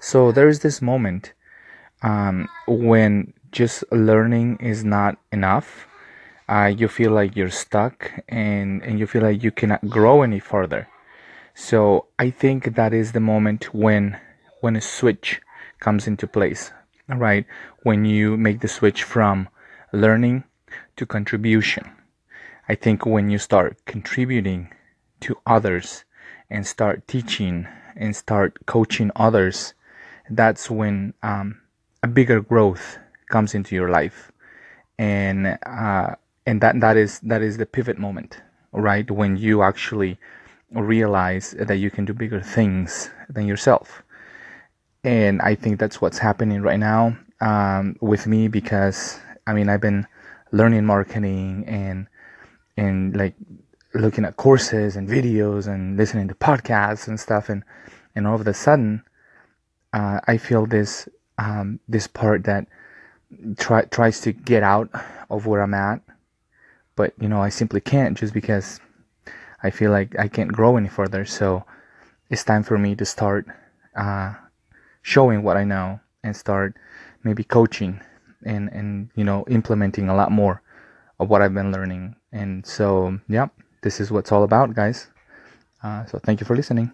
So there is this moment um, when just learning is not enough. Uh, you feel like you're stuck and, and you feel like you cannot grow any further. So I think that is the moment when when a switch comes into place, right? When you make the switch from learning to contribution. I think when you start contributing to others and start teaching and start coaching others, that's when um, a bigger growth comes into your life, and uh, and that that is that is the pivot moment, right? When you actually realize that you can do bigger things than yourself, and I think that's what's happening right now um, with me because I mean I've been learning marketing and and like looking at courses and videos and listening to podcasts and stuff. And and all of a sudden uh, I feel this um, this part that try, tries to get out of where I'm at. But you know I simply can't just because I feel like I can't grow any further. So it's time for me to start uh, showing what I know and start maybe coaching and and you know implementing a lot more of what I've been learning. And so yeah this is what's all about guys. Uh, so thank you for listening